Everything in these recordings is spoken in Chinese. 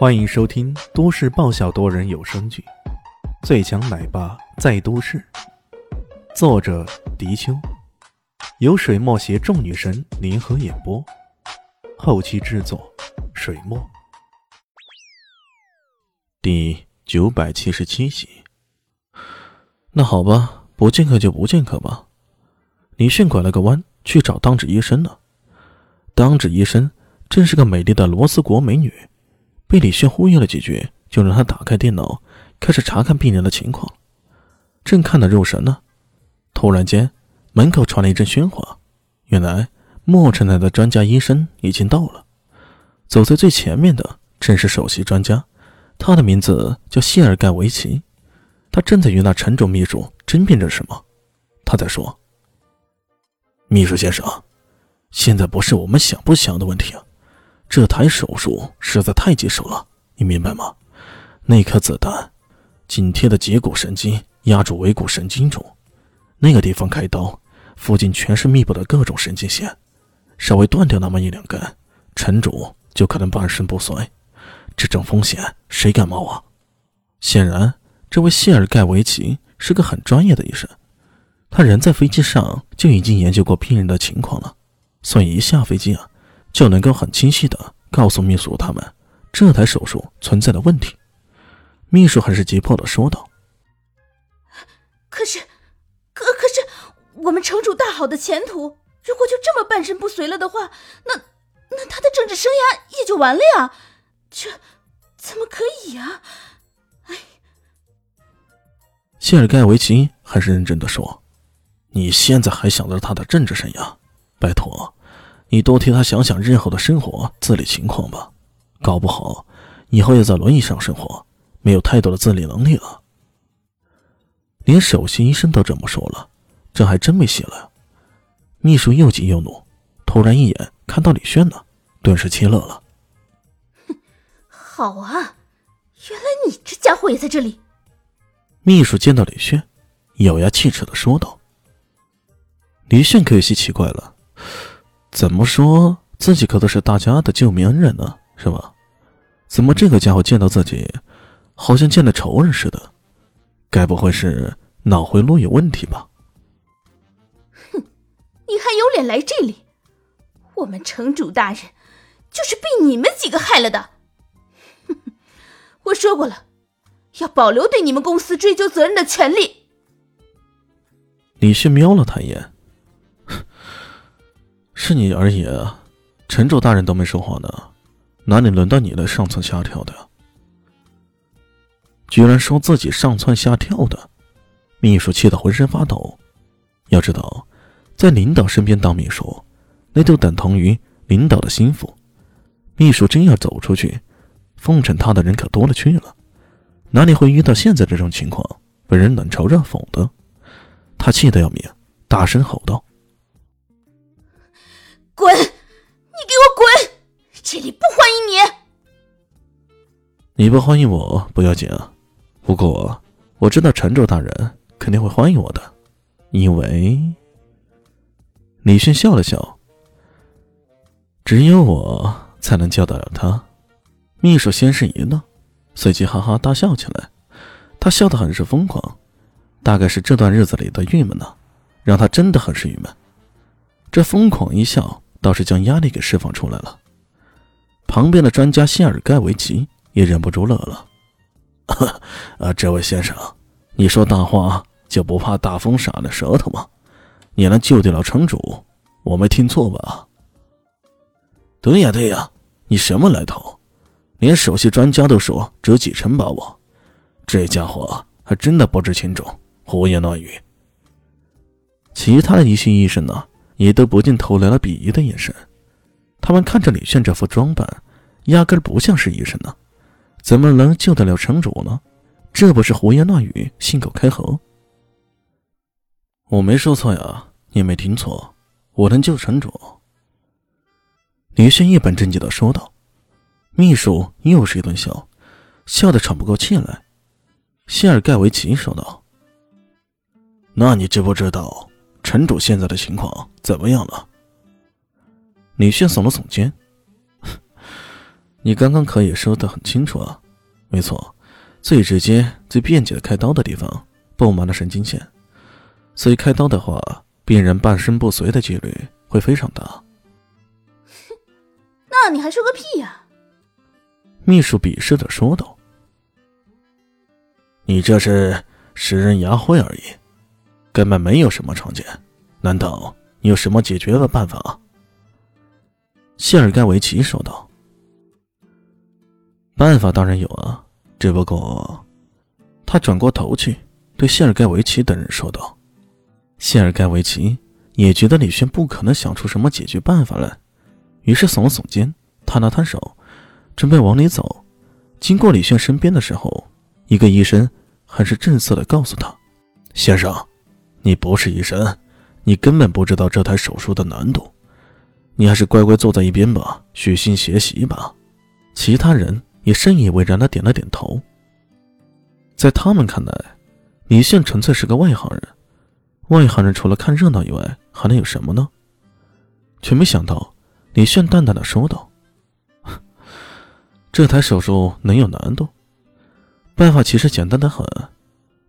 欢迎收听都市爆笑多人有声剧《最强奶爸在都市》，作者：迪秋，由水墨携众女神联合演播，后期制作：水墨。第九百七十七集。那好吧，不见客就不见客吧。李迅拐了个弯去找当值医生了。当值医生真是个美丽的罗斯国美女。被李炫忽悠了几句，就让他打开电脑，开始查看病人的情况。正看得入神呢，突然间门口传来一阵喧哗。原来莫城来的专家医生已经到了。走在最前面的正是首席专家，他的名字叫谢尔盖维奇。他正在与那陈总秘书争辩着什么。他在说：“秘书先生，现在不是我们想不想的问题啊。”这台手术实在太棘手了，你明白吗？那颗子弹紧贴的节骨神经压住尾骨神经中，那个地方开刀，附近全是密布的各种神经线，稍微断掉那么一两根，陈主就可能半身不遂。这种风险谁敢冒啊？显然，这位谢尔盖维奇是个很专业的医生，他人在飞机上就已经研究过病人的情况了，所以一下飞机啊。就能够很清晰的告诉秘书他们这台手术存在的问题。秘书很是急迫的说道：“可是，可可是，我们城主大好的前途，如果就这么半身不遂了的话，那那他的政治生涯也就完了呀！这怎么可以呀？”哎，谢尔盖维奇很是认真的说：“你现在还想着他的政治生涯？拜托。”你多替他想想日后的生活自理情况吧，搞不好以后要在轮椅上生活，没有太多的自理能力了。连首席医生都这么说了，这还真没戏了。秘书又急又怒，突然一眼看到李炫呢，顿时气乐了。哼，好啊，原来你这家伙也在这里。秘书见到李炫，咬牙切齿的说道：“李炫可有些奇怪了。”怎么说自己可都是大家的救命恩人呢？是吧？怎么这个家伙见到自己，好像见了仇人似的？该不会是脑回路有问题吧？哼，你还有脸来这里？我们城主大人就是被你们几个害了的。哼我说过了，要保留对你们公司追究责任的权利。李旭瞄了他一眼。是你而已，城主大人都没说话呢，哪里轮到你来上蹿下跳的？居然说自己上蹿下跳的，秘书气得浑身发抖。要知道，在领导身边当秘书，那就等同于领导的心腹。秘书真要走出去，奉承他的人可多了去了，哪里会遇到现在这种情况，被人冷嘲热讽的？他气得要命，大声吼道。滚！你给我滚！这里不欢迎你。你不欢迎我不要紧啊，不过我知道陈州大人肯定会欢迎我的，因为李迅笑了笑。只有我才能叫得了他。秘书先是一愣，随即哈哈大笑起来。他笑得很是疯狂，大概是这段日子里的郁闷呢，让他真的很是郁闷。这疯狂一笑。倒是将压力给释放出来了。旁边的专家谢尔盖维奇也忍不住乐了：“啊，这位先生，你说大话就不怕大风撒了舌头吗？你能救得了城主，我没听错吧？”“对呀，对呀，你什么来头？连首席专家都说折几成把握，这家伙还真的不知轻重，胡言乱语。”其他的一些医生呢？也都不禁投来了鄙夷的眼神。他们看着李炫这副装扮，压根不像是医生呢，怎么能救得了城主呢？这不是胡言乱语、信口开河？我没说错呀，你没听错，我能救城主。李炫一本正经的说道。秘书又是一顿笑，笑得喘不过气来。谢尔盖维奇说道：“那你知不知道？”城主现在的情况怎么样了？李炫耸了耸肩，你刚刚可以说的很清楚啊，没错，最直接、最便捷的开刀的地方布满了神经线，所以开刀的话，病人半身不遂的几率会非常大。那你还说个屁呀！秘书鄙视的说道：“你这是拾人牙慧而已，根本没有什么创建。难道你有什么解决的办法？”谢尔盖维奇说道：“办法当然有啊，只不过……”他转过头去，对谢尔盖维奇等人说道：“谢尔盖维奇也觉得李炫不可能想出什么解决办法来，于是耸了耸肩，摊了摊手，准备往里走。经过李炫身边的时候，一个医生很是正色的告诉他：“先生，你不是医生，你根本不知道这台手术的难度。”你还是乖乖坐在一边吧，虚心学习吧。其他人也深以为然的点了点头。在他们看来，李现纯粹是个外行人。外行人除了看热闹以外，还能有什么呢？却没想到，李炫淡淡的说道：“这台手术能有难度？办法其实简单的很，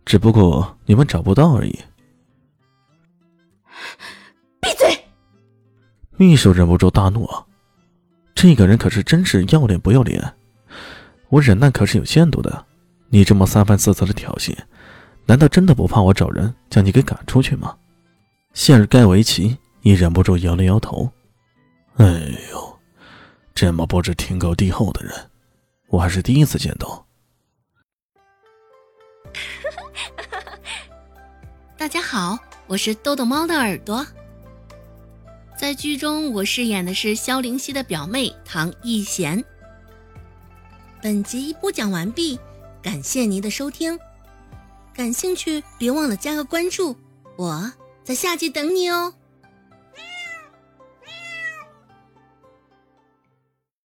只不过你们找不到而已。”秘书忍不住大怒啊！这个人可是真是要脸不要脸！我忍耐可是有限度的，你这么三番四次的挑衅，难道真的不怕我找人将你给赶出去吗？谢尔盖维奇也忍不住摇了摇头。哎呦，这么不知天高地厚的人，我还是第一次见到。大家好，我是豆豆猫的耳朵。在剧中，我饰演的是萧灵溪的表妹唐艺贤。本集播讲完毕，感谢您的收听。感兴趣别忘了加个关注，我在下集等你哦。